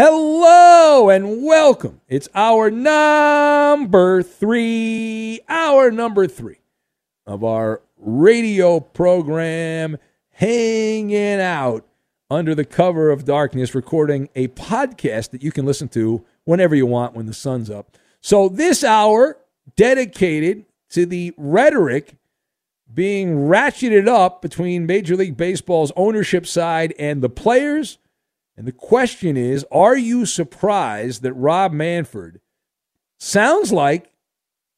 Hello and welcome. It's hour number three, hour number three of our radio program, hanging out under the cover of darkness, recording a podcast that you can listen to whenever you want when the sun's up. So, this hour dedicated to the rhetoric being ratcheted up between Major League Baseball's ownership side and the players and the question is Are you surprised that Rob Manfred sounds like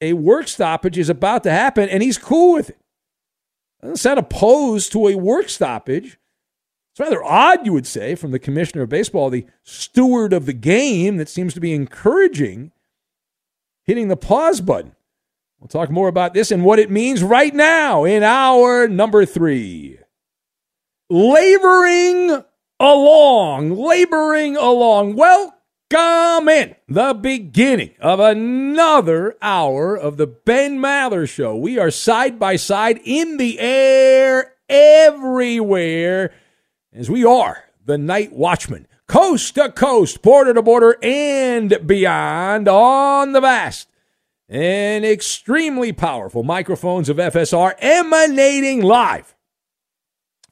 a work stoppage is about to happen and he's cool with it? Doesn't sound opposed to a work stoppage. It's rather odd, you would say, from the commissioner of baseball, the steward of the game that seems to be encouraging hitting the pause button. We'll talk more about this and what it means right now in hour number three. Laboring along, laboring along. Welcome in the beginning of another hour of the Ben Maller Show. We are side by side in the air everywhere as we are the night watchman, coast to coast, border to border, and beyond on the vast and extremely powerful microphones of FSR emanating live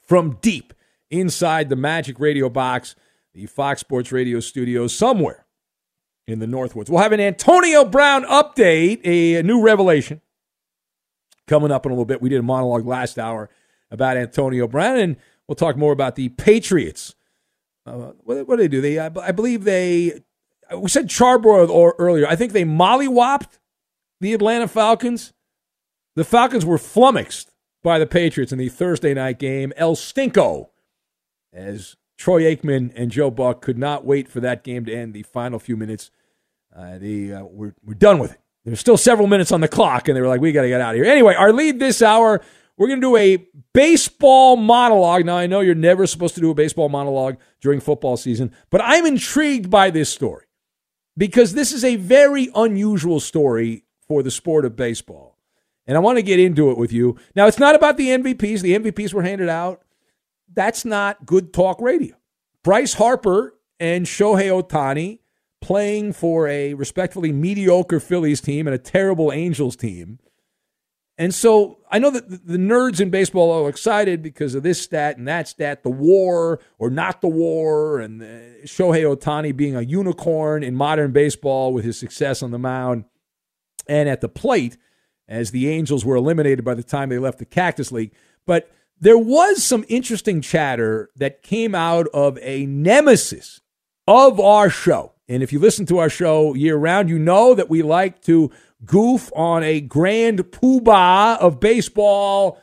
from deep inside the Magic Radio box, the Fox Sports Radio studios somewhere in the Northwoods. We'll have an Antonio Brown update, a, new revelation coming up in a little bit. We did a monologue last hour about Antonio Brown, and we'll talk more about the Patriots. Uh, what, what, do they do? They, I, I believe they, we said Charbroil earlier. I think they mollywopped the Atlanta Falcons. The Falcons were flummoxed by the Patriots in the Thursday night game. El Stinko as Troy Aikman and Joe Buck could not wait for that game to end. The final few minutes, uh, they uh, we're, we're done with it. There's still several minutes on the clock, and they were like, "We got to get out of here." Anyway, our lead this hour, we're going to do a baseball monologue. Now, I know you're never supposed to do a baseball monologue during football season, but I'm intrigued by this story because this is a very unusual story for the sport of baseball. And I want to get into it with you. Now, it's not about the MVPs. The MVPs were handed out. That's not good talk radio. Bryce Harper and Shohei Ohtani playing for a respectfully mediocre Phillies team and a terrible Angels team. And so I know that the nerds in baseball are excited because of this stat and that stat, the war or not the war, and uh, Shohei Ohtani being a unicorn in modern baseball with his success on the mound and at the plate as the Angels were eliminated by the time they left the Cactus League. But there was some interesting chatter that came out of a nemesis of our show. And if you listen to our show year round, you know that we like to goof on a grand poobah of baseball.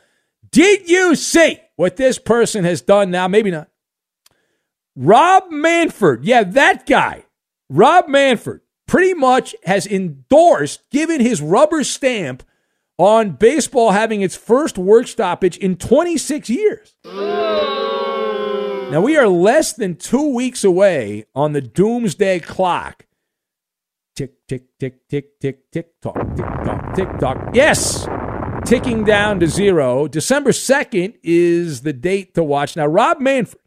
Did you see what this person has done now? Maybe not. Rob Manfred. yeah, that guy, Rob Manfred pretty much has endorsed, given his rubber stamp on baseball having its first work stoppage in 26 years. Now, we are less than two weeks away on the doomsday clock. Tick, tick, tick, tick, tick, tick, tock, tick, tock, tick, tock. Yes! Ticking down to zero. December 2nd is the date to watch. Now, Rob Manfred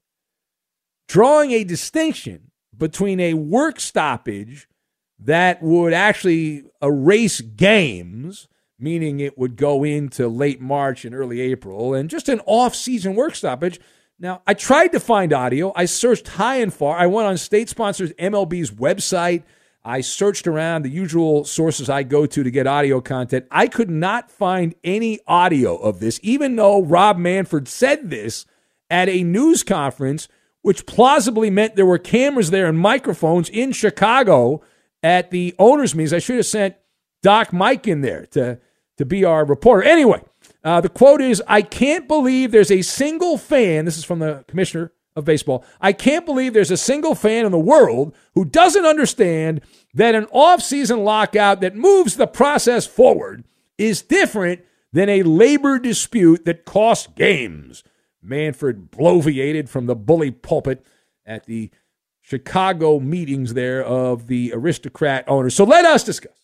drawing a distinction between a work stoppage that would actually erase games meaning it would go into late March and early April, and just an off season work stoppage. Now, I tried to find audio. I searched high and far. I went on state sponsors MLB's website. I searched around the usual sources I go to to get audio content. I could not find any audio of this, even though Rob Manfred said this at a news conference, which plausibly meant there were cameras there and microphones in Chicago at the owners' meetings. I should have sent Doc Mike in there to to be our reporter. Anyway, uh, the quote is I can't believe there's a single fan, this is from the commissioner of baseball, I can't believe there's a single fan in the world who doesn't understand that an offseason lockout that moves the process forward is different than a labor dispute that costs games. Manfred bloviated from the bully pulpit at the Chicago meetings there of the aristocrat owners. So let us discuss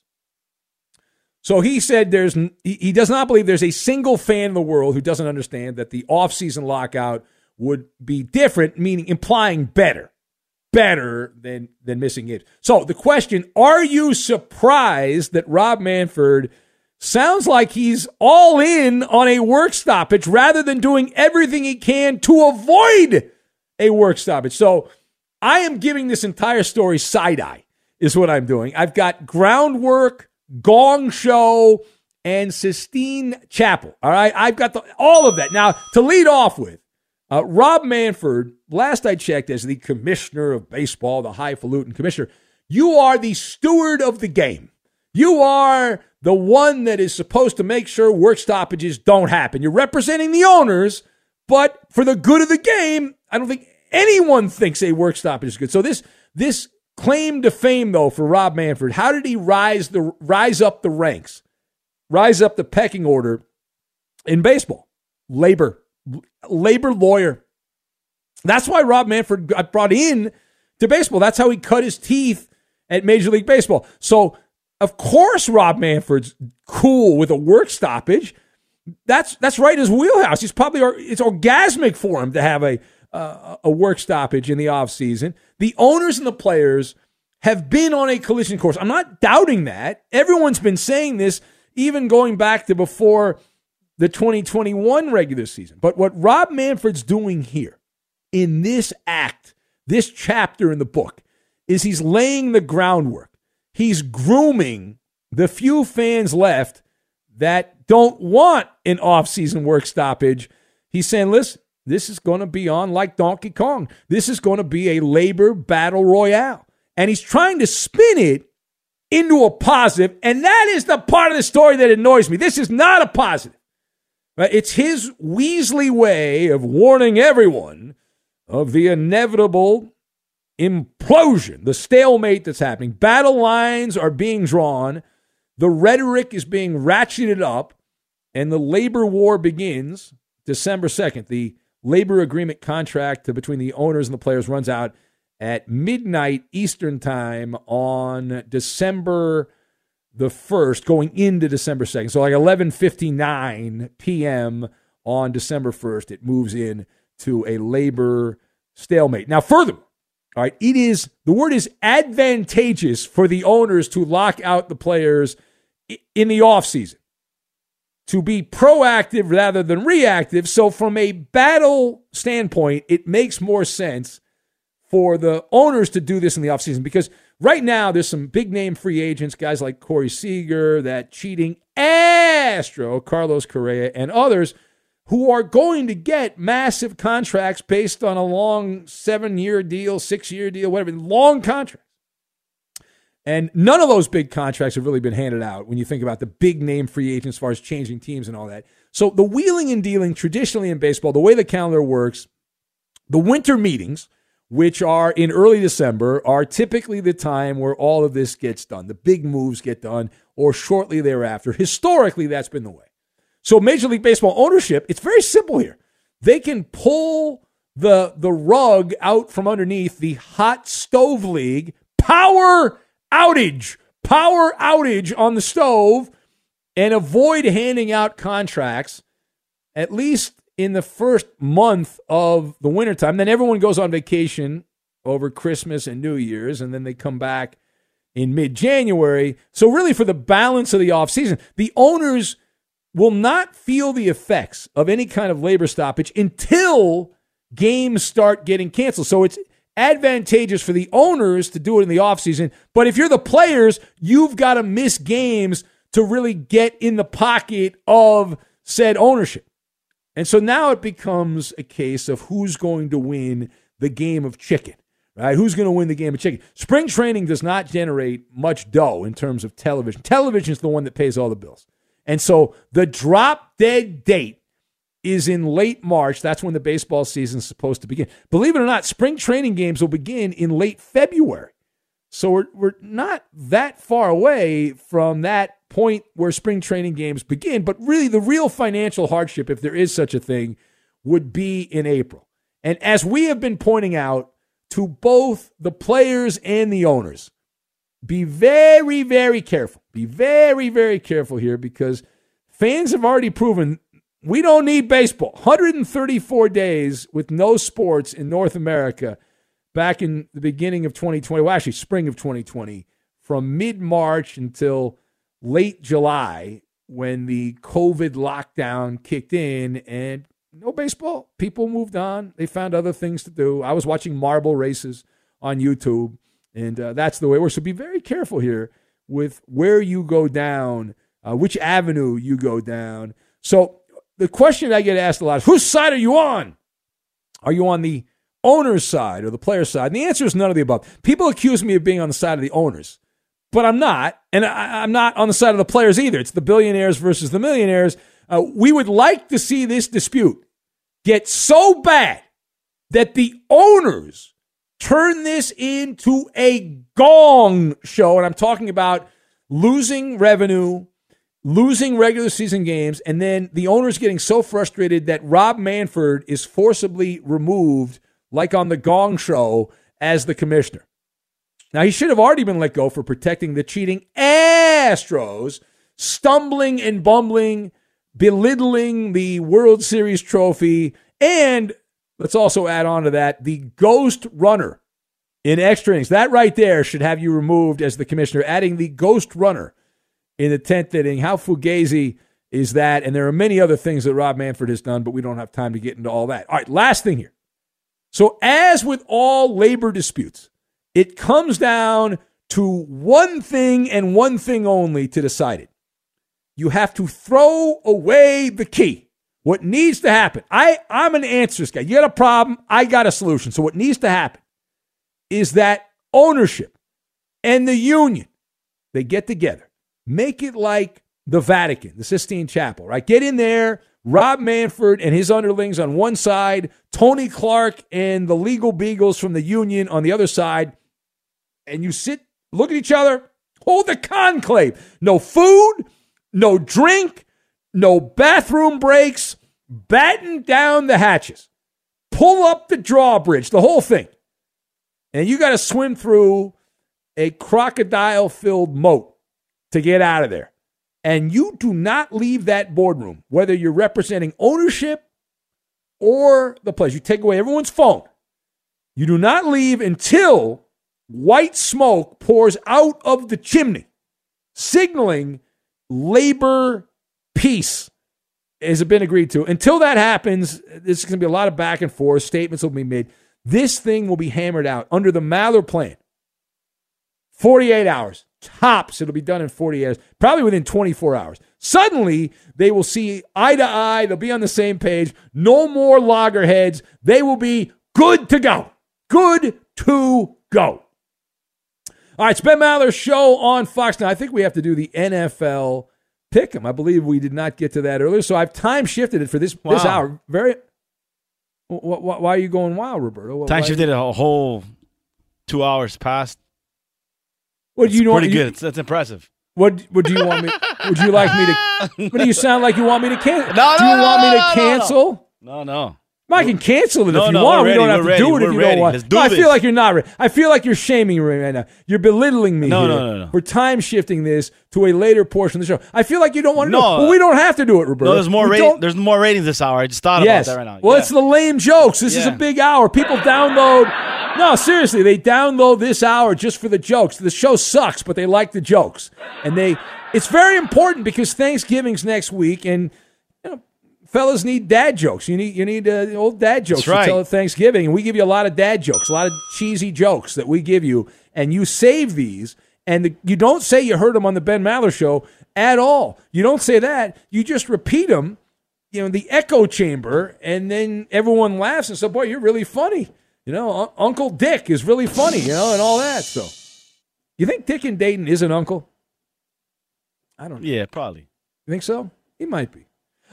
so he said there's he does not believe there's a single fan in the world who doesn't understand that the offseason lockout would be different, meaning implying better, better than than missing it. So the question: Are you surprised that Rob Manfred sounds like he's all in on a work stoppage rather than doing everything he can to avoid a work stoppage? So I am giving this entire story side eye. Is what I'm doing. I've got groundwork Gong Show, and Sistine Chapel. All right, I've got the, all of that. Now, to lead off with, uh, Rob Manfred, last I checked, as the commissioner of baseball, the highfalutin commissioner, you are the steward of the game. You are the one that is supposed to make sure work stoppages don't happen. You're representing the owners, but for the good of the game, I don't think anyone thinks a work stoppage is good. So this this Claim to fame though for Rob Manfred. How did he rise the rise up the ranks, rise up the pecking order in baseball? Labor, labor lawyer. That's why Rob Manfred got brought in to baseball. That's how he cut his teeth at Major League Baseball. So of course Rob Manfred's cool with a work stoppage. That's that's right his wheelhouse. He's probably it's orgasmic for him to have a a work stoppage in the offseason. The owners and the players have been on a collision course. I'm not doubting that. Everyone's been saying this, even going back to before the 2021 regular season. But what Rob Manfred's doing here in this act, this chapter in the book, is he's laying the groundwork. He's grooming the few fans left that don't want an offseason work stoppage. He's saying, listen, this is going to be on like Donkey Kong. This is going to be a labor battle royale. And he's trying to spin it into a positive, and that is the part of the story that annoys me. This is not a positive. It's his Weasley way of warning everyone of the inevitable implosion, the stalemate that's happening. Battle lines are being drawn, the rhetoric is being ratcheted up, and the labor war begins December 2nd. The labor agreement contract between the owners and the players runs out at midnight Eastern time on December the 1st going into December 2nd. So like 11:59 p.m. on December 1st, it moves in to a labor stalemate. Now, furthermore, all right, it is the word is advantageous for the owners to lock out the players in the offseason to be proactive rather than reactive. So, from a battle standpoint, it makes more sense for the owners to do this in the offseason because right now there's some big name free agents, guys like Corey Seager, that cheating Astro, Carlos Correa, and others who are going to get massive contracts based on a long seven year deal, six year deal, whatever, long contracts. And none of those big contracts have really been handed out when you think about the big name free agents as far as changing teams and all that. So the wheeling and dealing traditionally in baseball, the way the calendar works, the winter meetings, which are in early December, are typically the time where all of this gets done. The big moves get done or shortly thereafter. Historically, that's been the way. So Major League Baseball ownership, it's very simple here. They can pull the the rug out from underneath the hot stove league power outage, power outage on the stove and avoid handing out contracts at least in the first month of the wintertime. Then everyone goes on vacation over Christmas and New Year's, and then they come back in mid January. So, really, for the balance of the offseason, the owners will not feel the effects of any kind of labor stoppage until games start getting canceled. So, it's advantageous for the owners to do it in the offseason. But if you're the players, you've got to miss games to really get in the pocket of said ownership. And so now it becomes a case of who's going to win the game of chicken, right? Who's going to win the game of chicken? Spring training does not generate much dough in terms of television. Television is the one that pays all the bills. And so the drop dead date is in late March. That's when the baseball season is supposed to begin. Believe it or not, spring training games will begin in late February. So we're, we're not that far away from that point where spring training games begin. But really, the real financial hardship, if there is such a thing, would be in April. And as we have been pointing out to both the players and the owners, be very, very careful. Be very, very careful here because fans have already proven we don't need baseball. 134 days with no sports in North America back in the beginning of 2020, well, actually, spring of 2020, from mid March until late July when the COVID lockdown kicked in and no baseball. People moved on. They found other things to do. I was watching marble races on YouTube, and uh, that's the way works. So be very careful here with where you go down, uh, which avenue you go down. So the question I get asked a lot is whose side are you on? Are you on the owner's side or the player's side? And the answer is none of the above. People accuse me of being on the side of the owners, but I'm not. And I, am not on the side of the players either. It's the billionaires versus the millionaires. Uh, we would like to see this dispute get so bad that the owners turn this into a gong show. And I'm talking about losing revenue losing regular season games, and then the owners getting so frustrated that Rob Manfred is forcibly removed, like on the Gong Show, as the commissioner. Now, he should have already been let go for protecting the cheating Astros, stumbling and bumbling, belittling the World Series trophy, and let's also add on to that the ghost runner in extra innings. That right there should have you removed as the commissioner, adding the ghost runner in the 10th inning. How fugazi is that? And there are many other things that Rob Manfred has done, but we don't have time to get into all that. All right, last thing here. So, as with all labor disputes, it comes down to one thing and one thing only to decide it. You have to throw away the key. What needs to happen? I, I'm an answers guy. You got a problem, I got a solution. So, what needs to happen is that ownership and the union, they get together Make it like the Vatican, the Sistine Chapel, right? Get in there. Rob Manfred and his underlings on one side, Tony Clark and the legal beagles from the union on the other side, and you sit, look at each other, hold the conclave. No food, no drink, no bathroom breaks, batten down the hatches, pull up the drawbridge, the whole thing. And you got to swim through a crocodile filled moat to get out of there. And you do not leave that boardroom, whether you're representing ownership or the players. You take away everyone's phone. You do not leave until white smoke pours out of the chimney, signaling labor peace has been agreed to. Until that happens, there's going to be a lot of back and forth. Statements will be made. This thing will be hammered out under the Maller plan. 48 hours. Tops, it'll be done in 48 hours, probably within 24 hours. Suddenly, they will see eye to eye. They'll be on the same page. No more loggerheads. They will be good to go. Good to go. All right, it's Ben Maller's show on Fox. Now, I think we have to do the NFL pick 'em. I believe we did not get to that earlier, so I've time shifted it for this this hour. Very. Wh- wh- Why are you going wild, Roberto? Time shifted a whole two hours past. What do you know? Pretty you- good. It's, that's impressive. What What do you want me? Would you like me to? What do you sound like? You want me to cancel? No, do you no, want me to no, no, no. cancel? No, no. I can cancel it No, if you no, want. we're don't have to do ready, it if we're you ready. don't want. Do no, I feel like you're not ready. I feel like you're shaming me right now. You're belittling me. No, here. no, no, no. We're time shifting this to a later portion of the show. I feel like you don't want to No. do it. Well, we don't have to do it, Roberto. No, there's more We rating, There's more ratings this hour. I just thought yes. about that right now. Well, Yeah. it's the lame jokes. This is a big hour. People download. No, seriously, they download this hour just for the jokes. The show sucks, but they like the jokes, and they. It's very important because Thanksgiving's next week, and fellas need dad jokes. You need you need uh, old dad jokes right. to tell at Thanksgiving, and we give you a lot of dad jokes, a lot of cheesy jokes that we give you, and you save these, and the, you don't say you heard them on the Ben Maller show at all. You don't say that. You just repeat them you know, the echo chamber, and then everyone laughs and says, "Boy, you're really funny." You know, Un- Uncle Dick is really funny. You know, and all that. So, you think Dick and Dayton is an uncle? I don't. know. Yeah, probably. You think so? He might be.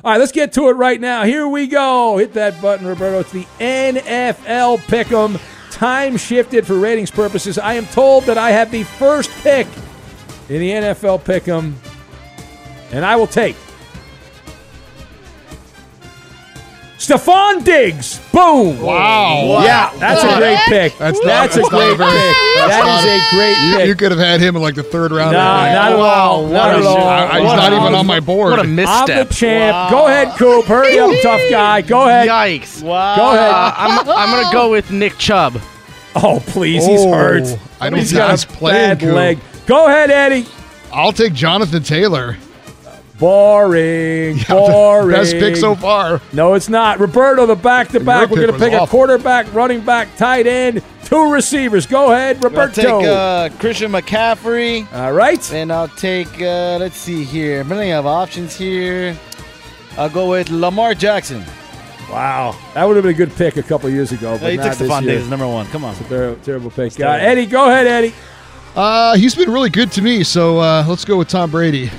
All right, let's get to it right now. Here we go. Hit that button, Roberto. It's the NFL Pick'em. Time shifted for ratings purposes. I am told that I have the first pick in the NFL Pick'em, and I will take Stefon Diggs. Boom. Wow. Yeah, that's a great pick. That's not- That's a that's not great a very- pick. that's That a- a great You, pick. you could have had him in like the third round. No, I think. not at all. Not at all. I, I- he's not even on my board. What a I'm the misstep. champ. Go ahead, Coop. Hurry up, tough guy. Go ahead. Yikes. Wow. Go ahead. Uh, I'm, I'm going to go with Nick Chubb. Oh, please. He's Oh, hurt. I don't He's think got he's a playing, bad Coop. leg. Go ahead, Eddie. I'll take Jonathan Taylor. Boring. Yeah, Boring. Best pick so far. No, it's not. Roberto, the back to back. We're going to pick was a awful. quarterback, running back, tight end, two receivers. Go ahead, Roberto. I'll Roberto. take uh, Christian McCaffrey. All right. And I'll take, uh, let's see here. I'm running out of options here. I'll go with Lamar Jackson. Wow. That would have been a good pick a couple years ago, but he not took this Stefon year. Diggs number one. Come on. it's Ter- terrible pick. Uh. Eddie, go ahead, Eddie. Uh, he's been really good to me, so uh, let's go with Tom Brady.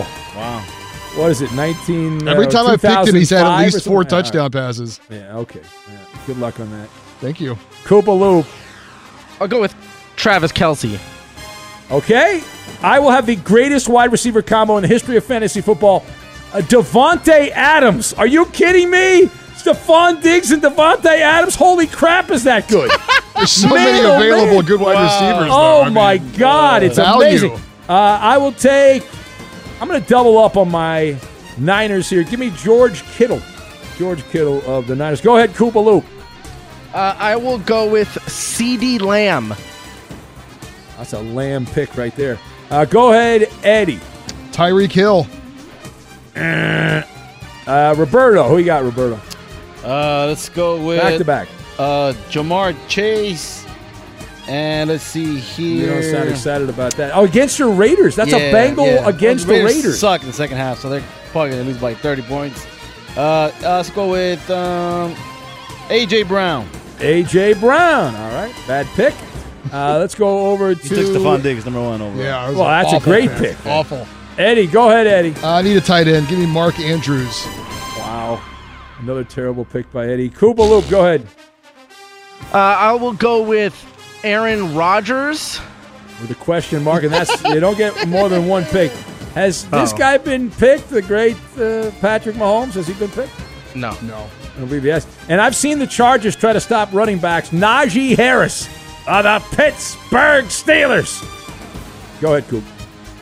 Wow. Wow. What is it, 19? Every uh, time I picked him, he's had at least four something? touchdown passes. Yeah, okay. Yeah. Good luck on that. Thank you. Koopa Loop. I'll go with Travis Kelce. Okay. I will have the greatest wide receiver combo in the history of fantasy football. Uh, Davante Adams. Are you kidding me? Stefon Diggs and Davante Adams. Holy crap, is that good? There's so Man, many oh, available man. good wide receivers. oh, though. I mean, my God. It's value. amazing. Uh, I will take, I'm going to double up on my Niners here. Give me George Kittle. George Kittle of the Niners. Go ahead, Koopa Loop. Uh, I will go with CeeDee Lamb. That's a lamb pick right there. Uh, go ahead, Eddie. Tyreek Hill. Uh, Roberto. Who you got, Roberto? Uh, let's go with Back to back. Uh, Ja'Marr Chase. And let's see here. You don't sound excited about that. Oh, against your Raiders. That's a Yeah, Bengal yeah. against Well, the Raiders. Suck in the second half, so they're probably gonna lose by 30 points. Uh, uh, let's go with um, AJ Brown. A.J. Brown. All right. Bad pick. Uh, let's go over He to took Stefon Diggs number one over. Yeah, was Well, that's a great pick. pick. Awful. Eddie. Go ahead, Eddie. Uh, I need a tight end. Give me Mark Andrews. Wow. Another terrible pick by Eddie. Koopa Loop. Go ahead. Uh, I will go with Aaron Rodgers. With a question mark, and that's you don't get more than one pick. Has this Oh. guy been picked? The great uh, Patrick Mahomes. Has he been picked? No. No. I believe yes. And I've seen the Chargers try to stop running backs. Najee Harris of the Pittsburgh Steelers. Go ahead, Coop.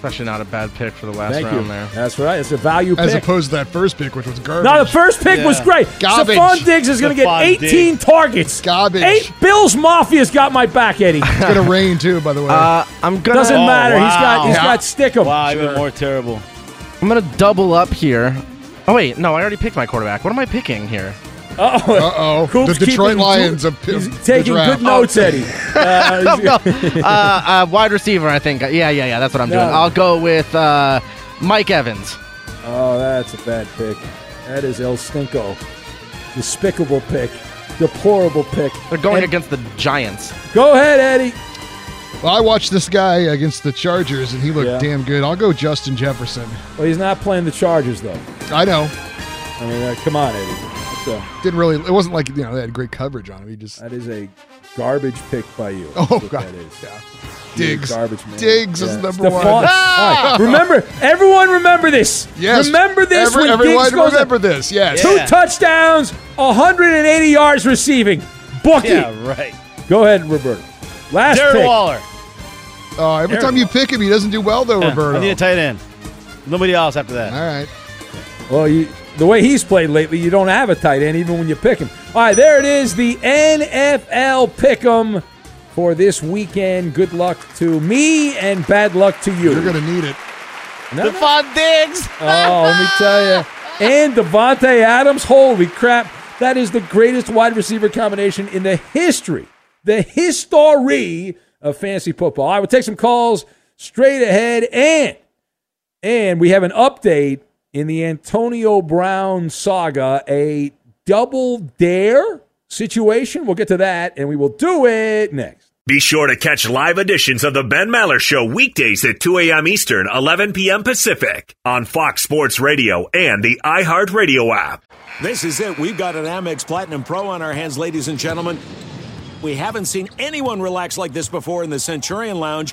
Especially not a bad pick for the last Thank round you. there. That's right. It's a value As pick. opposed to that first pick, which was garbage. no, the first pick was great. Garbage. Stefon Diggs is going to get Stefon 18 targets. Garbage. Eight Bills Mafia's got my back, Eddie. It's gonna rain too, by the way. Uh, I'm gonna Doesn't Oh, matter. He's got wow. he's Yeah. got Stickum. Wow, even more terrible. I'm gonna double up here. Oh wait, no, I already picked my quarterback. What am I picking here? Uh oh. Uh oh. Coop's The Detroit keeping- Lions have He's the taking good notes, Eddie. Uh, uh, uh, wide receiver, I think. Yeah, yeah, yeah. That's what I'm doing. No. I'll go with uh, Mike Evans. oh, that's a bad pick. That is El Stinko. Despicable pick. Deplorable pick. They're going And- against the Giants. Go ahead, Eddie. Well, I watched this guy against the Chargers, and he looked Yeah. damn good. I'll go Justin Jefferson. Well, he's not playing the Chargers, though. I know. I mean, uh, come on, Eddie. That's a, Didn't really. It wasn't like you know they had great coverage on him. He just that is a garbage pick by you. Oh, That's what God. that is. yeah. You're Diggs. Garbage man. Diggs is Yeah. number Stefon- one. All right, Remember, everyone remember this. Yes. Remember this Every- when everyone Diggs goes remember this. Yes. Two Yeah. touchdowns, 180 yards receiving. Book Yeah, it. right. Go ahead, Roberto. Last Darren pick. Waller. Uh, every time you pick him, he doesn't do well though, Roberto. I need a tight end. Nobody else after that. All right. Well, you, the way he's played lately, you don't have a tight end even when you pick him. All right, there it is, the NFL pick'em for this weekend. Good luck to me and bad luck to you. You're gonna need it. No, no. Diggs. Oh, let me tell you. And Davante Adams, holy crap. That is the greatest wide receiver combination in the history, the history of fantasy football. I will take some calls straight ahead. And, and we have an update in the Antonio Brown saga, a double dare situation. We'll get to that, and we will do it next. Be sure to catch live editions of the Ben Maller Show weekdays at 2 a.m. Eastern, 11 p.m. Pacific on Fox Sports Radio and the iHeartRadio app. This is it. We've got an Amex Platinum Pro on our hands, ladies and gentlemen. We haven't seen anyone relax like this before in the Centurion Lounge.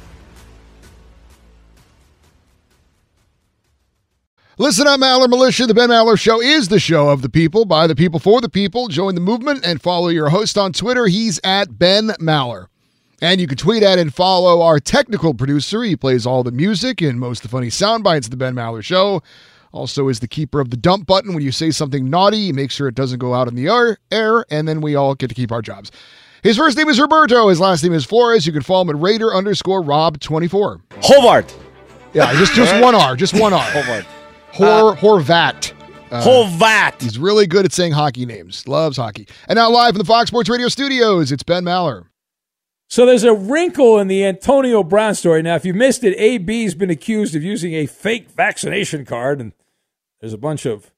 Listen up, Maller Militia. The Ben Maller Show is the show of the people, by the people, for the people. Join the movement and follow your host on Twitter. He's at Ben Maller. And you can tweet at and follow our technical producer. He plays all the music and most of the funny sound bites of the Ben Maller Show. Also is the keeper of the dump button. When you say something naughty, make sure it doesn't go out in the air, air, and then we all get to keep our jobs. His first name is Roberto. His last name is Flores. You can follow him at Raider underscore Rob24. Hobart. Yeah, just just one R. Just one R. Hobart. Hor Horvat. Uh, Hovat. He's really good at saying hockey names. Loves hockey. And now live from the Fox Sports Radio studios, it's Ben Maller. So there's a wrinkle in the Antonio Brown story. Now, if you missed it, AB's been accused of using a fake vaccination card, and there's a bunch of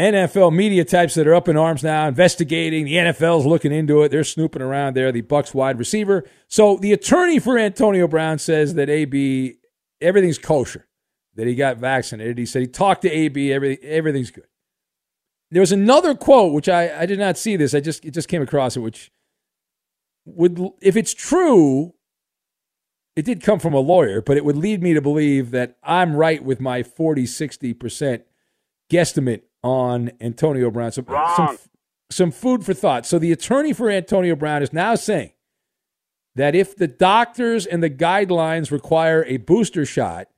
NFL media types that are up in arms now, investigating. The NFL's looking into it. They're snooping around there. The Bucs wide receiver. So the attorney for Antonio Brown says that AB everything's kosher, that he got vaccinated. He said he talked to AB. Everything everything's good. There was another quote which I, I did not see this. I just it just came across it, which would if it's true, it did come from a lawyer, but it would lead me to believe that I'm right with my 40, 60% guesstimate on Antonio Brown. So, some, some food for thought. So the attorney for Antonio Brown is now saying that if the doctors and the guidelines require a booster shot,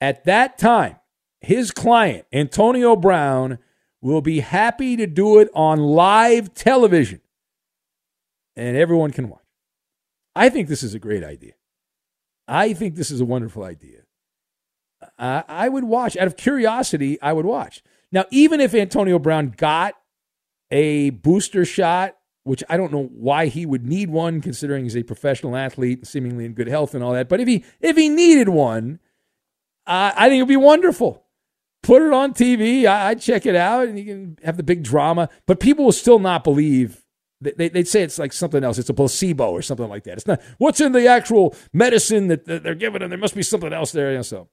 at that time, his client, Antonio Brown, will be happy to do it on live television and everyone can watch. I think this is a great idea. I think this is a wonderful idea. I, I would watch. Out of curiosity, I would watch. Now, even if Antonio Brown got a booster shot, which I don't know why he would need one, considering he's a professional athlete, seemingly in good health and all that. But if he if he needed one, uh, I think it'd be wonderful. Put it on TV. I, I'd check it out, and you can have the big drama. But people will still not believe they, they'd say it's like something else. It's a placebo or something like that. It's not what's in the actual medicine that, they're giving them. There must be something else there. So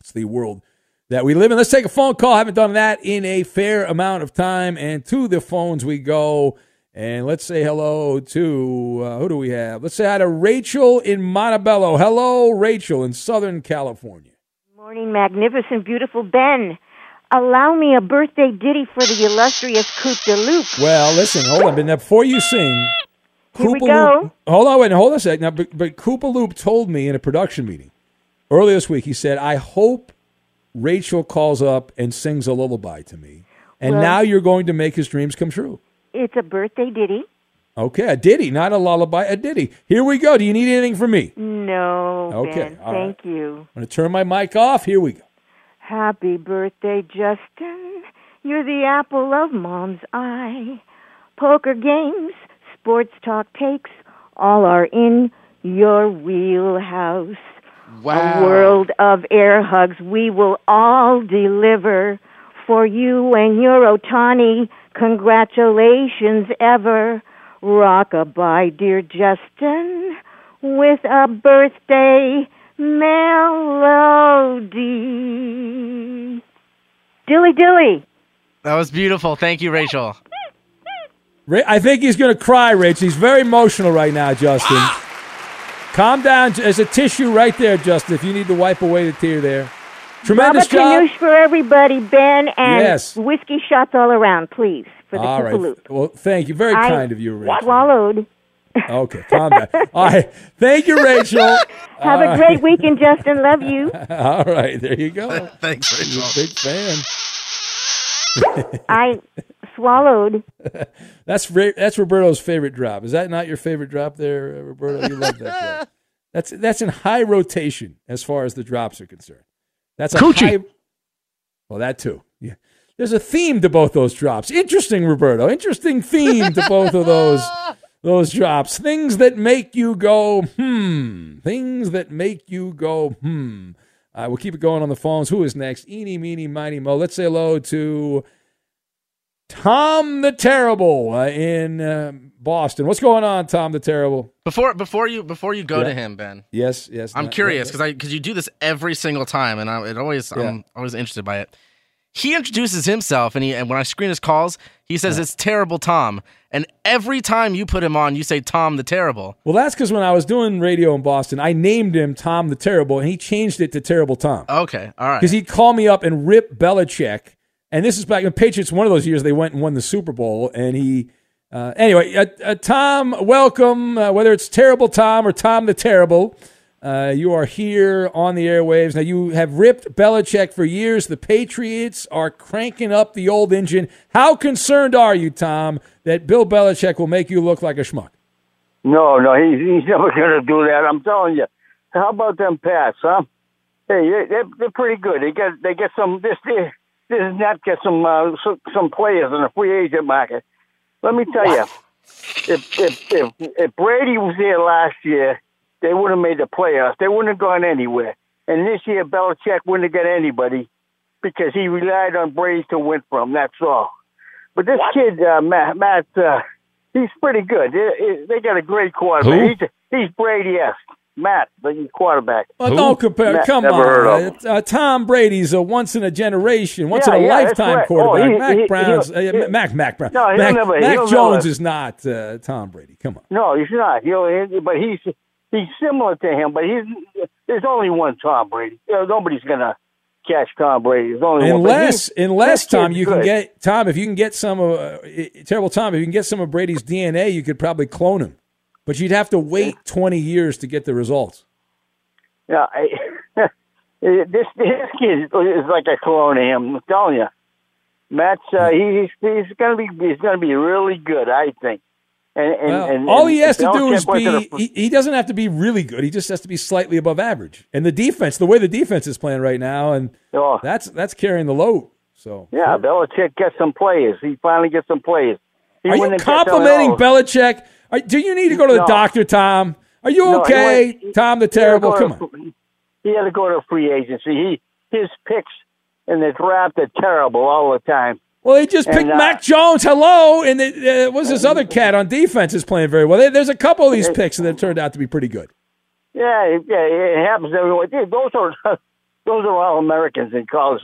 it's the world that we live in. Let's take a phone call. I haven't done that in a fair amount of time. And to the phones we go. And let's say hello to uh, who do we have? Let's say hi to Rachel in Montebello. Hello, Rachel in Southern California. Morning, magnificent, beautiful Ben. Allow me a birthday ditty for the illustrious Coop de Loop. Well, listen, hold on. But now, before you sing, Here we go. Hold on, wait, hold on a second. Now, but, but Koopa Loop told me in a production meeting earlier this week, he said, I hope Rachel calls up and sings a lullaby to me. And Well- now you're going to make his dreams come true. It's a birthday ditty. Okay, a ditty, not a lullaby, a ditty. Here we go. Do you need anything from me? No, Okay, Ben. all Thank you. I'm going to turn my mic off. Here we go. Happy birthday, Justin. You're the apple of mom's eye. Poker games, sports talk takes, all are in your wheelhouse. Wow. A world of air hugs we will all deliver for you and your Ohtani. Congratulations ever. Rockabye, dear Justin, with a birthday melody. Dilly dilly. That was beautiful. Thank you, Rachel. I think he's going to cry, Rich. He's very emotional right now, Justin. Calm down. There's a tissue right there, Justin, if you need to wipe away the tear there. Tremendous Baba job. Ganoush for everybody, Ben, and Yes. whiskey shots all around, please, for the All right. Koopaloop. Well, thank you. Very I kind of you, Rachel. swallowed Okay, calm down. All right. Thank you, Rachel. Have All a great right. weekend, Justin. Love you. All right, there you go. Thanks, He's a big fan. I swallowed. That's Ra- that's Roberto's favorite drop. Is that not your favorite drop there, uh, Roberto? You love that drop. That's that's in high rotation as far as the drops are concerned. That's a Coochie. high. Well, that too. Yeah. There's a theme to both those drops. Interesting, Roberto. Interesting theme to both of those those drops. Things that make you go hmm. Things that make you go hmm. Uh, we'll keep it going on the phones. Who is next? Eeny, meeny, miny, mo. Let's say hello to Tom the Terrible uh, in uh, Boston. What's going on, Tom the Terrible? Before before you before you go Yeah. to him, Ben. Yes, yes. I'm not- curious yeah, because I because you do this every single time, and I it always Yeah. I'm always interested by it. He introduces himself, and he and when I screen his calls, he says it's terrible Tom, and every time you put him on, you say Tom the Terrible. Well, that's because when I was doing radio in Boston, I named him Tom the Terrible, and he changed it to Terrible Tom. Okay, all right. Because he'd call me up and rip Belichick. And this is back when Patriots, one of those years, they went and won the Super Bowl. And he, uh, anyway, uh, uh, Tom, welcome. Uh, whether it's Terrible Tom or Tom the Terrible, uh, you are here on the airwaves. Now, you have ripped Belichick for years. The Patriots are cranking up the old engine. How concerned are you, Tom, that Bill Belichick will make you look like a schmuck? No, no, he's, he's never going to do that. I'm telling you. How about them Pats, huh? Hey, they- they're, they're pretty good. They get they get some this this this not get some uh, some, some players in the free agent market. Let me tell you, if, if if if Brady was there last year, they wouldn't have made the playoffs. They wouldn't have gone anywhere. And this year, Belichick wouldn't have got anybody because he relied on Brady to win from. That's all. But this kid, uh, Matt, Matt uh, he's pretty good. They, they got a great quarterback. Who? He's, he's Brady-esque. Matt, the quarterback. Well, don't compare. Matt, Come never heard of on. Uh, Tom Brady's a once in a generation, once Yeah, in a yeah, lifetime right. quarterback. Oh, he- Mac he- Brown's he'll- uh, Mac Mac Brown. No, he'll Mac, never- Mac Jones never- is not uh, Tom Brady. Come on. No, he's not. You know, he- but he's he's similar to him. But he's there's only one Tom Brady. You know, nobody's gonna catch Tom Brady. There's only one. Unless, he- unless Tom, you can get Tom. If you can get some of uh, terrible Tom, if you can get some of Brady's DNA, you could probably clone him. But you'd have to wait twenty years to get the results. Yeah, I, this this kid is like a clone of him. I'm telling you, Matt's uh, he's he's gonna be he's gonna be really good. I think. And, and, Well, and all he has to do is went to be. the- He, he doesn't have to be really good. He just has to be slightly above average. And the defense, the way the defense is playing right now, and Oh. that's that's carrying the load. So yeah, Belichick gets some plays. He finally gets some plays. He Are you wouldn't have kept complimenting. Belichick? Are, do you need to go to the No. doctor, Tom? Are you No, okay, went- Tom the Terrible? Come to- on. He had to go to free agency. He his picks in the draft are terrible all the time. Well, they just picked And, uh, Mac Jones. Hello, and it, uh, what's this other cat on defense is playing very well. There's a couple of these picks that have turned out to be pretty good. Yeah, it- yeah, it happens everywhere. Dude, those are those are all Americans in college.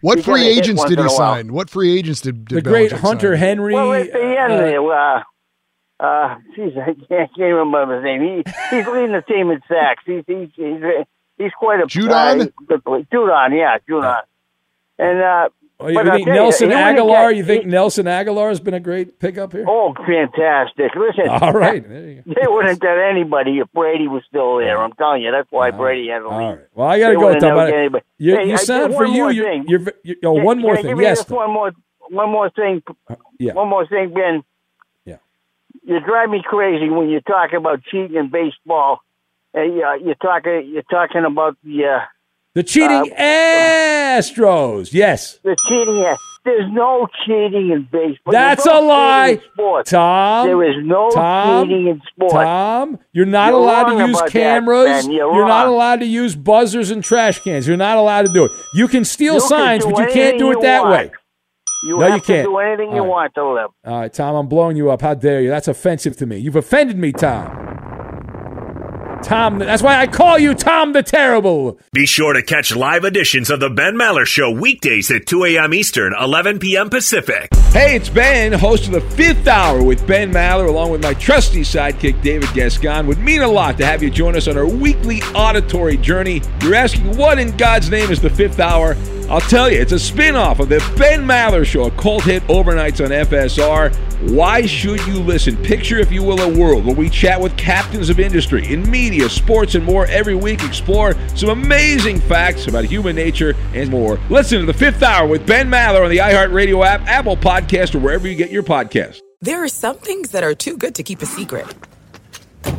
What You free get a hit agents did he sign? What free agents did, did The great Belichick Hunter sign? Henry. Well, at the end uh, there, uh, uh, geez, I can't, can't remember his name. He he's leading the team in sacks. He's he's he's, he's quite a Judon? Uh. Judon, yeah, Judon. And uh, Oh, you but think Nelson wouldn't Agholor? get- you think Nelson Agholor has been a great pickup here? Oh, fantastic! Listen, All right, there you they wouldn't get anybody if Brady was still there. I'm telling you, that's why Brady had to leave. All right. Well, I got to go, Tom. never but get anybody. You, Hey, you sound for one you. more You're, thing. you're, you're, oh, one more thing. Yes. one more, one more thing. Yeah. One more thing, Ben. Yeah. You drive me crazy when you talk about cheating in baseball. Uh, you- you're talking, you're talking about the uh, The cheating Astros. Yes. the cheating. uh, There's no cheating in baseball. That's There's a lie. cheating in sports. Tom. There is no Tom, cheating in sports. Tom, you're not You're allowed to use about that, cameras. Ben. You're not allowed to use buzzers and trash cans. You're not allowed to do it. You can steal You signs, do but you can't do it that want. way. You No, you can't. do anything you All right. want to live. All right, Tom, I'm blowing you up. How dare you? That's offensive to me. You've offended me, Tom. Tom, that's why I call you Tom the Terrible. Be sure to catch live editions of the Ben Maller Show weekdays at 2 a.m. Eastern, 11 p.m. Pacific. Hey, it's Ben, host of the fifth hour with Ben Maller, along with my trusty sidekick, David Gascon. Would mean a lot to have you join us on our weekly auditory journey. You're asking, what in God's name is the fifth hour? I'll tell you, it's a spin off of the Ben Maller Show, a cult hit overnights on FSR. Why should you listen? Picture, if you will, a world where we chat with captains of industry in media, sports, and more every week. Explore some amazing facts about human nature and more. Listen to the fifth hour with Ben Maller on the iHeartRadio app, Apple Podcast, or wherever you get your podcasts. There are some things that are too good to keep a secret.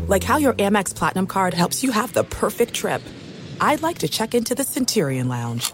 Like how your Amex Platinum card helps you have the perfect trip. I'd like to check into the Centurion Lounge.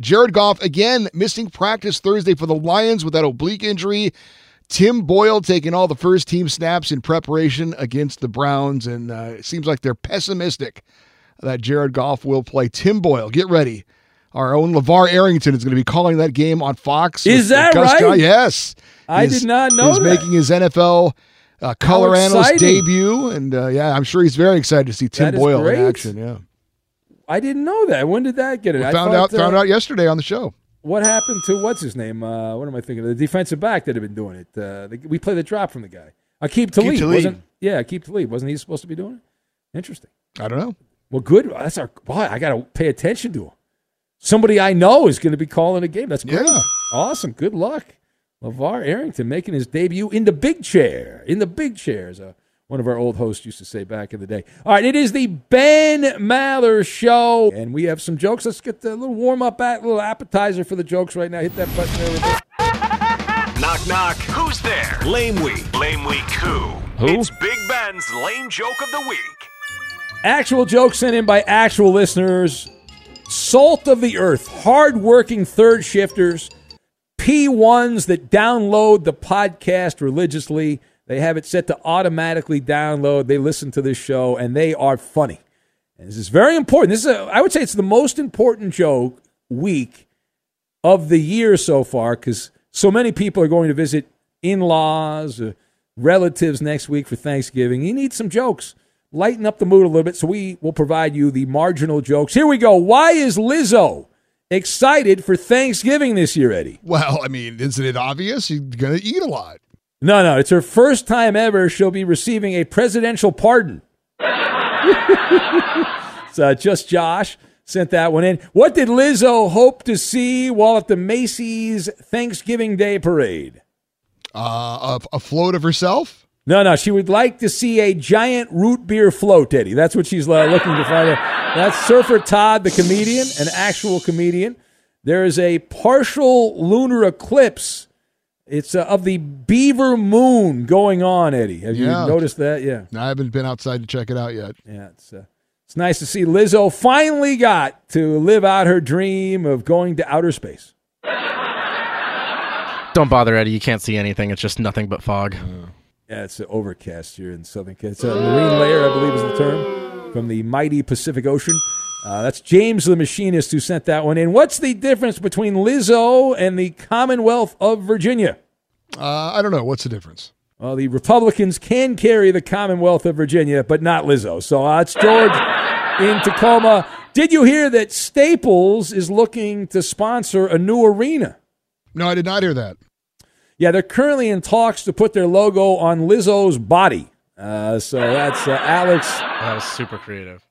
Jared Goff again missing practice Thursday for the Lions with that oblique injury. Tim Boyle taking all the first team snaps in preparation against the Browns, and uh, it seems like they're pessimistic that Jared Goff will play. Tim Boyle, get ready. Our own LeVar Arrington is going to be calling that game on Fox. Is that Gus right? John- Yes. I He's- did not know He's that. making his NFL uh, color analyst debut, and uh, yeah, I'm sure he's very excited to see Tim Boyle great. in action. Yeah, I didn't know that. When did that get it? we I found thought, out found uh, out yesterday on the show. What happened to what's his name? Uh, what am I thinking? of? The defensive back that had been doing it. Uh, the, we play the drop from the guy. Aqib Talib. Talib. Wasn't, yeah, Aqib Talib. Wasn't he supposed to be doing it? Interesting. I don't know. Well, good. That's our. Boy, I got to pay attention to him. Somebody I know is going to be calling a game. That's great. Yeah. Awesome. Good luck. LeVar Arrington making his debut in the big chair. In the big chair, as a, one of our old hosts used to say back in the day. All right, it is the Ben Maller Show, and we have some jokes. Let's get the little warm up, at little appetizer for the jokes right now. Hit that button there. Knock, knock. Who's there? Lame Week. Lame Week who? It's Big Ben's lame joke of the week. Actual jokes sent in by actual listeners. Salt of the earth, hardworking third shifters, P1s that download the podcast religiously. They have it set to automatically download. They listen to this show and they are funny. And this is very important. This is, a, I would say, it's the most important joke week of the year so far because so many people are going to visit in laws, relatives next week for Thanksgiving. You need some jokes. Lighten up the mood a little bit, so we will provide you the marginal jokes. Here we go. Why is Lizzo excited for Thanksgiving this year, Eddie? Well, I mean, isn't it obvious? You're going to eat a lot. No, no, it's her first time ever she'll be receiving a presidential pardon. it's uh, just Josh sent that one in. What did Lizzo hope to see while at the Macy's Thanksgiving Day parade? Uh, a, a float of herself? No, no, she would like to see a giant root beer float, Eddie. That's what she's uh, looking to find out. That's Surfer Todd, the comedian, an actual comedian. There is a partial lunar eclipse. It's uh, of the Beaver Moon going on, Eddie. Have Yeah. you noticed that? Yeah. I haven't been outside to check it out yet. Yeah, it's uh, it's nice to see Lizzo finally got to live out her dream of going to outer space. Don't bother, Eddie. You can't see anything. It's just nothing but fog. Yeah, it's uh, overcast here in Southern California. It's a marine layer, I believe is the term, from the mighty Pacific Ocean. Uh, that's James the Machinist who sent that one in. What's the difference between Lizzo and the Commonwealth of Virginia? Uh, I don't know. What's the difference? Well, the Republicans can carry the Commonwealth of Virginia, but not Lizzo. So uh, it's George in Tacoma. Did you hear that Staples is looking to sponsor a new arena? No, I did not hear that. Yeah, they're currently in talks to put their logo on Lizzo's body. Uh, so that's uh, Alex. That was super creative.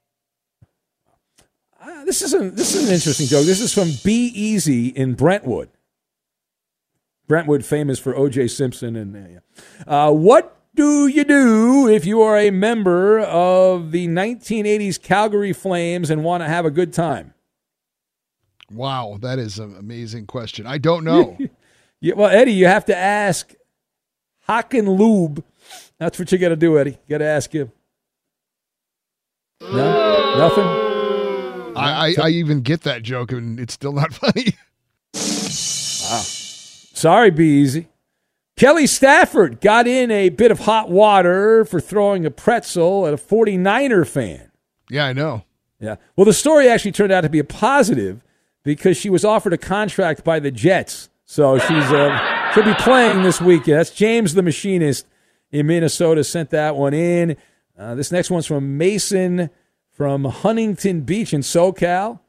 This is a, this is an interesting joke. This is from Be Easy in Brentwood. Brentwood, famous for O.J. Simpson, and uh, yeah. uh, what do you do if you are a member of the 1980s Calgary Flames and want to have a good time? Wow, that is an amazing question. I don't know. Yeah, well, Eddie, you have to ask Hakan Loob. That's what you got to do, Eddie. Got to ask him. No, nothing. I, I, I even get that joke, and it's still not funny. Wow. Sorry, be easy. Kelly Stafford got in a bit of hot water for throwing a pretzel at a 49er fan. Yeah, I know. Yeah. Well, the story actually turned out to be a positive because she was offered a contract by the Jets. So she's uh, she'll be playing this weekend. That's James the Machinist in Minnesota sent that one in. Uh, this next one's from Mason from Huntington Beach in SoCal.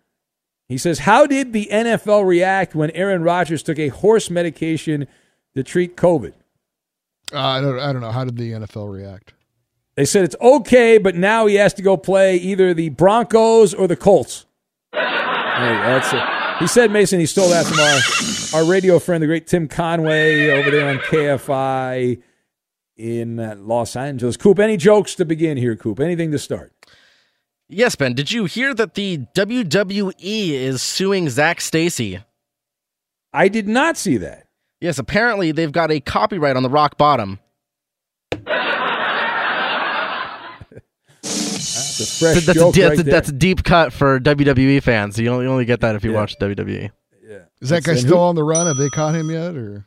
He says, "How did the NFL react when Aaron Rodgers took a horse medication to treat COVID?" Uh, I don't. I don't know. How did the NFL react? They said it's okay, but now he has to go play either the Broncos or the Colts. Go. That's it. He said, Mason, he stole that from our, our radio friend, the great Tim Conway, over there on KFI in Los Angeles. Coop, any jokes to begin here, Coop? Anything to start? Yes, Ben. Did you hear that the WWE is suing Zac Stacy? I did not see that. Yes, apparently they've got a copyright on the rock bottom. That's a fresh that's, joke a, right a, there. that's a deep cut for WWE fans. You only, you only get that if you Yeah. watch WWE. Yeah. Is that guy still who- on the run? Have they caught him yet? Or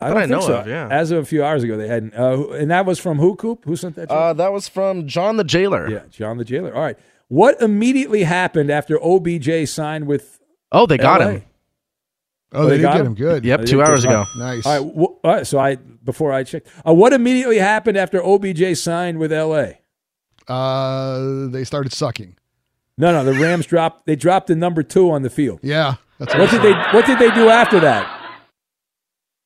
I don't I think know so. of, yeah. As of a few hours ago, they hadn't. Uh, and that was from who, Coop? Who sent that? joke? Uh, that was from John the Jailer. Yeah, John the Jailer. All right. What immediately happened after OBJ signed with? Oh, they got LA? him. oh, they, did get him good. Yep, Oh, they two hours get him. ago. Nice. All right, wh- all right. So I before I checked, uh, what immediately happened after OBJ signed with LA? Uh, they started sucking. No, no, the Rams dropped. They dropped the number two on the field. Yeah, that's What did they? What did they do after that?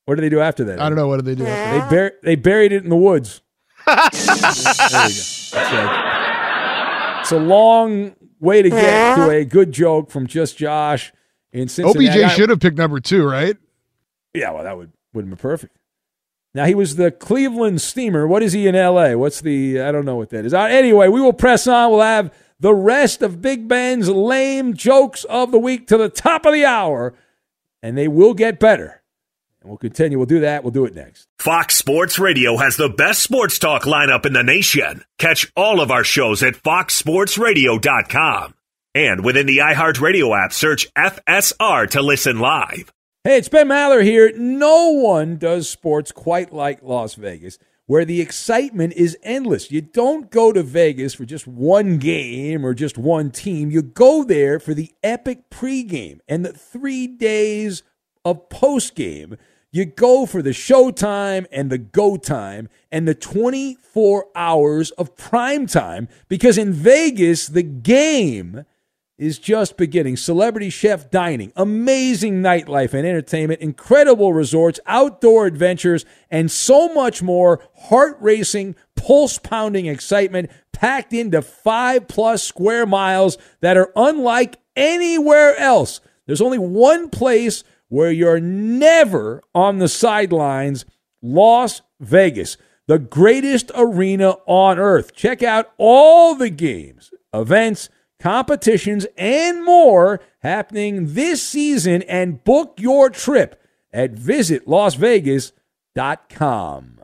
What did they do after that? I don't know. What did they do? They bur- they buried it in the woods. there you go. A, it's a long way to get to a good joke from just Josh in Cincinnati. OBJ should have picked number two, right? Yeah, well, that would would have been perfect. Now he was the Cleveland Steamer. What is he in L.A.? What's the? I don't know what that is. Uh, anyway, we will press on. We'll have the rest of Big Ben's lame jokes of the week to the top of the hour, and they will get better. And we'll continue. We'll do that. We'll do it next. Fox Sports Radio has the best sports talk lineup in the nation. Catch all of our shows at foxsportsradio.com. And within the iHeartRadio app, search FSR to listen live. Hey, it's Ben Maller here. No one does sports quite like Las Vegas, where the excitement is endless. You don't go to Vegas for just one game or just one team. You go there for the epic pregame and the three days of postgame. You go for the showtime and the go time and the 24 hours of prime time because in Vegas, the game is just beginning. Celebrity chef dining, amazing nightlife and entertainment, incredible resorts, outdoor adventures, and so much more heart racing, pulse pounding excitement packed into five plus square miles that are unlike anywhere else. There's only one place where you're never on the sidelines Las Vegas, the greatest arena on earth. Check out all the games, events, competitions, and more happening this season and book your trip at visitlasvegas.com.